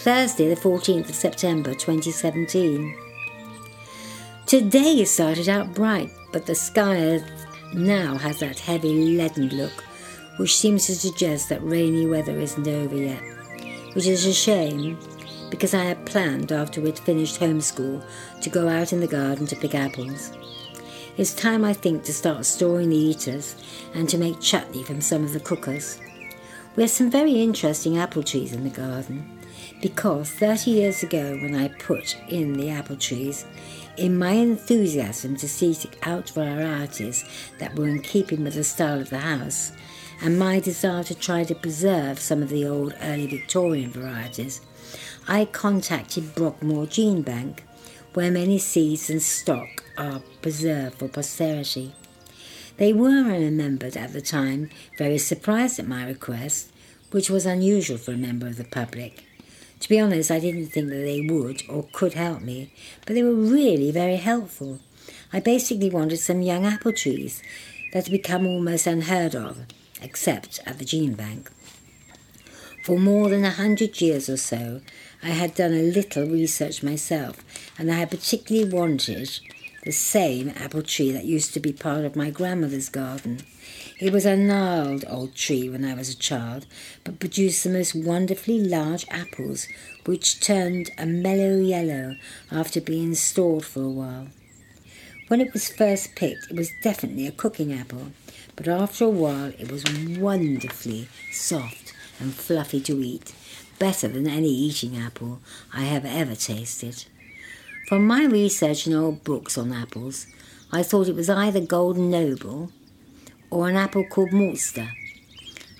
Thursday, the 14th of September 2017. Today started out bright, but the sky now has that heavy leaden look, which seems to suggest that rainy weather isn't over yet, which is a shame because I had planned after we'd finished homeschool to go out in the garden to pick apples. It's time, I think, to start storing the eaters and to make chutney from some of the cookers. We have some very interesting apple trees in the garden because 30 years ago, when I put in the apple trees, in my enthusiasm to seek out varieties that were in keeping with the style of the house, and my desire to try to preserve some of the old early Victorian varieties, I contacted Brockmore Gene Bank, where many seeds and stock are preserved for posterity. They were, I remembered at the time, very surprised at my request, which was unusual for a member of the public. To be honest, I didn't think that they would or could help me, but they were really very helpful. I basically wanted some young apple trees that had become almost unheard of, except at the gene bank. For more than a hundred years or so, I had done a little research myself, and I had particularly wanted the same apple tree that used to be part of my grandmother's garden. It was a gnarled old tree when I was a child, but produced the most wonderfully large apples, which turned a mellow yellow after being stored for a while. When it was first picked, it was definitely a cooking apple, but after a while it was wonderfully soft and fluffy to eat, better than any eating apple I have ever tasted. From my research in old books on apples, I thought it was either Golden Noble or an apple called Maltster.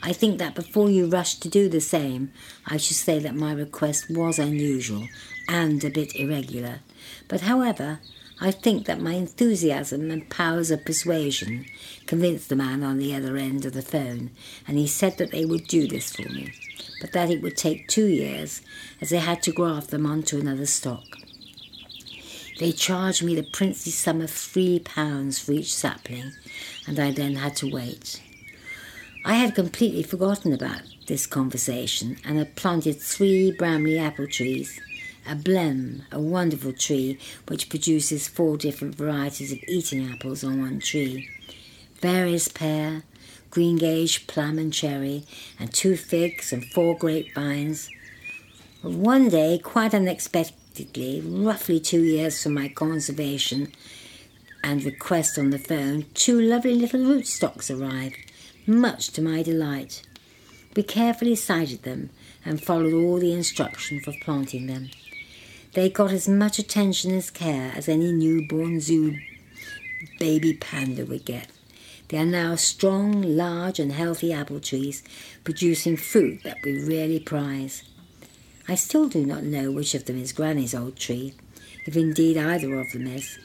I think that before you rush to do the same, I should say that my request was unusual and a bit irregular. But however, I think that my enthusiasm and powers of persuasion convinced the man on the other end of the phone, and he said that they would do this for me, but that it would take two years, as they had to graft them onto another stock. They charged me the princely sum of three pounds for each sapling, and I then had to wait. I had completely forgotten about this conversation and had planted three Bramley apple trees a blem, a wonderful tree which produces four different varieties of eating apples on one tree various pear, greengage, plum, and cherry, and two figs and four grapevines. One day, quite unexpectedly, roughly two years from my conservation and request on the phone, two lovely little rootstocks arrived, much to my delight. We carefully sighted them and followed all the instructions for planting them. They got as much attention as care as any newborn zoo baby panda would get. They are now strong, large, and healthy apple trees, producing fruit that we really prize. I still do not know which of them is Granny's old tree, if indeed either of them is,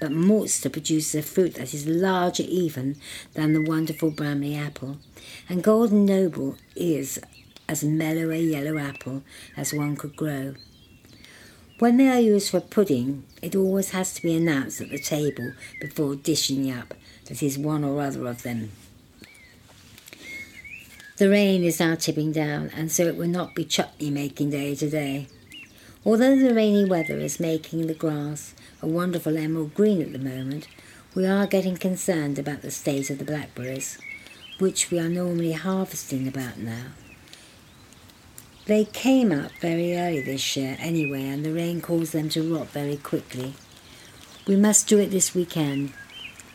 but Maltster produces a fruit that is larger even than the wonderful Bramley apple, and Golden Noble is as mellow a yellow apple as one could grow. When they are used for pudding, it always has to be announced at the table before dishing up that is one or other of them. The rain is now tipping down, and so it will not be chutney making day today. Although the rainy weather is making the grass a wonderful emerald green at the moment, we are getting concerned about the state of the blackberries, which we are normally harvesting about now. They came up very early this year anyway, and the rain caused them to rot very quickly. We must do it this weekend.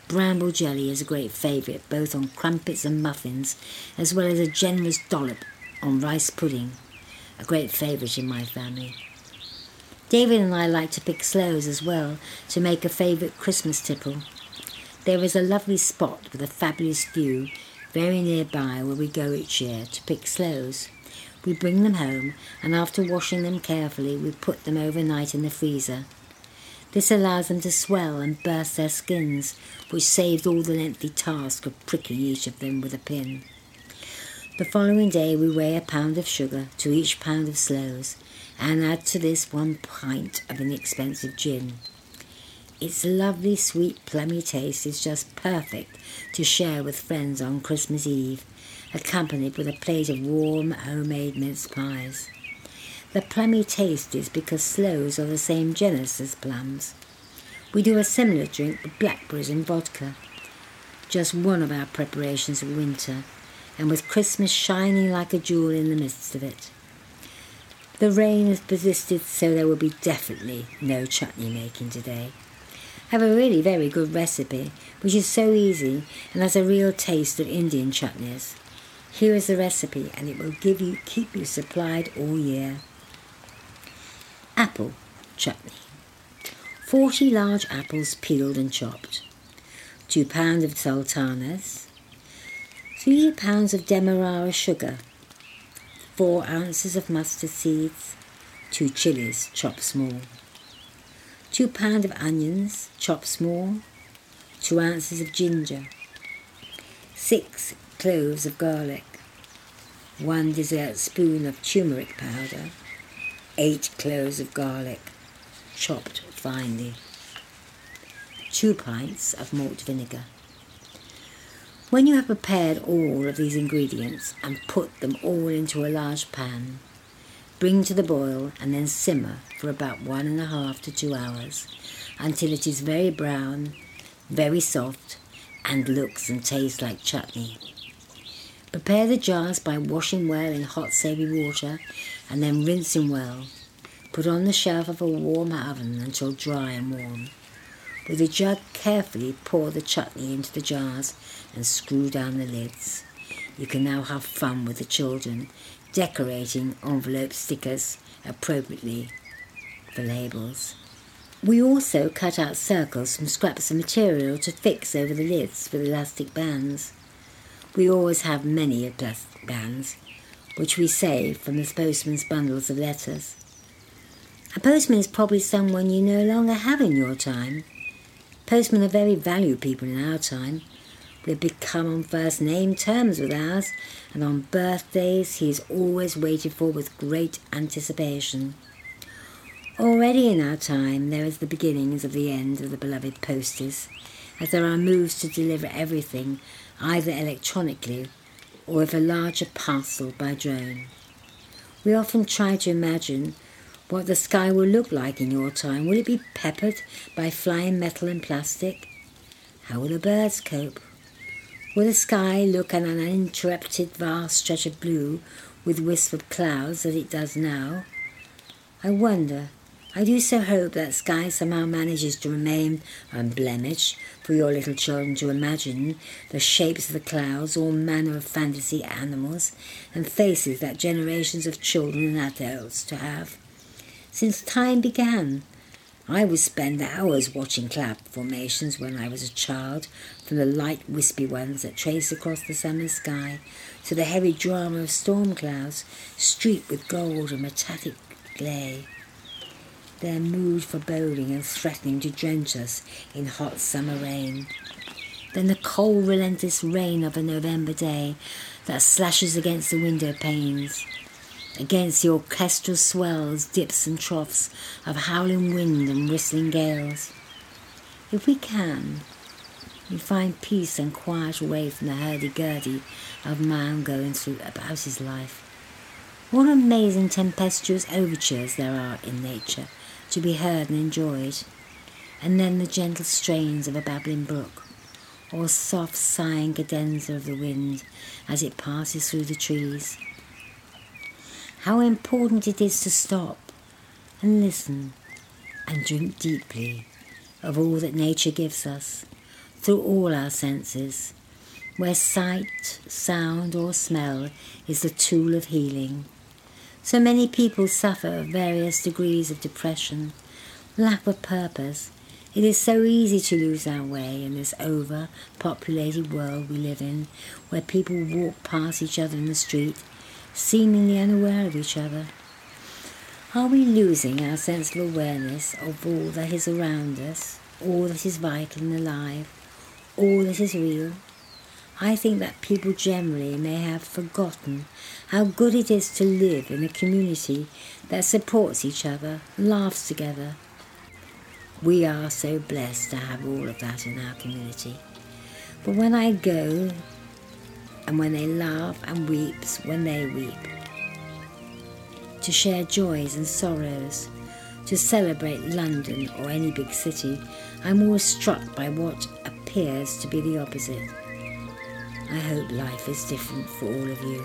Bramble jelly is a great favourite, both on crumpets and muffins, as well as a generous dollop on rice pudding, a great favourite in my family. David and I like to pick sloes as well to make a favourite Christmas tipple. There is a lovely spot with a fabulous view very nearby where we go each year to pick sloes. We bring them home, and after washing them carefully, we put them overnight in the freezer. This allows them to swell and burst their skins, which saves all the lengthy task of pricking each of them with a pin. The following day, we weigh a pound of sugar to each pound of sloes, and add to this one pint of inexpensive gin. Its lovely, sweet, plummy taste is just perfect to share with friends on Christmas Eve accompanied with a plate of warm homemade mince pies. The plummy taste is because sloes are the same genus as plums. We do a similar drink with blackberries and vodka. Just one of our preparations of winter, and with Christmas shining like a jewel in the midst of it. The rain has persisted, so there will be definitely no chutney making today. I have a really very good recipe, which is so easy and has a real taste of Indian chutneys. Here is the recipe, and it will give you keep you supplied all year. Apple chutney. 40 large apples peeled and chopped. 2 pounds of sultanas. 3 pounds of demerara sugar. 4 ounces of mustard seeds. 2 chilies chopped small. 2 pounds of onions chopped small. 2 ounces of ginger. 6 cloves of garlic, 1 dessert spoon of turmeric powder, 8 cloves of garlic, chopped finely, 2 pints of malt vinegar. When you have prepared all of these ingredients and put them all into a large pan, bring to the boil and then simmer for about one and a half to two hours until it is very brown, very soft, and looks and tastes like chutney. Prepare the jars by washing well in hot savoury water and then rinsing well. Put on the shelf of a warm oven until dry and warm. With a jug, carefully pour the chutney into the jars and screw down the lids. You can now have fun with the children, decorating envelope stickers appropriately for labels. We also cut out circles from scraps of material to fix over the lids with elastic bands. We always have many bands, which we save from the postman's bundles of letters. A postman is probably someone you no longer have in your time. Postmen are very valued people in our time. We've become on first name terms with ours, and on birthdays he is always waited for with great anticipation. Already in our time there is the beginnings of the end of the beloved posties, as there are moves to deliver everything either electronically or with a larger parcel by drone. We often try to imagine what the sky will look like in your time. Will it be peppered by flying metal and plastic? How will the birds cope? Will the sky look an uninterrupted vast stretch of blue with wisps of clouds as it does now? I wonder I do so hope that sky somehow manages to remain unblemished for your little children to imagine the shapes of the clouds, all manner of fantasy animals, and faces that generations of children and adults to have. Since time began, I would spend hours watching cloud formations when I was a child, from the light wispy ones that trace across the summer sky to the heavy drama of storm clouds, streaked with gold and metallic clay their mood foreboding and threatening to drench us in hot summer rain. Then the cold, relentless rain of a November day that slashes against the window panes, against the orchestral swells, dips and troughs of howling wind and whistling gales. If we can, we find peace and quiet away from the hurdy-gurdy of man going through about his life. What amazing tempestuous overtures there are in nature to be heard and enjoyed, and then the gentle strains of a babbling brook, or soft sighing cadenza of the wind as it passes through the trees. How important it is to stop and listen and drink deeply of all that nature gives us through all our senses, where sight, sound, or smell is the tool of healing so many people suffer various degrees of depression, lack of purpose. It is so easy to lose our way in this overpopulated world we live in, where people walk past each other in the street, seemingly unaware of each other. Are we losing our sense of awareness of all that is around us, all that is vital and alive, all that is real? I think that people generally may have forgotten how good it is to live in a community that supports each other, laughs together. We are so blessed to have all of that in our community. But when I go, and when they laugh and weeps when they weep, to share joys and sorrows, to celebrate London or any big city, I'm always struck by what appears to be the opposite. I hope life is different for all of you.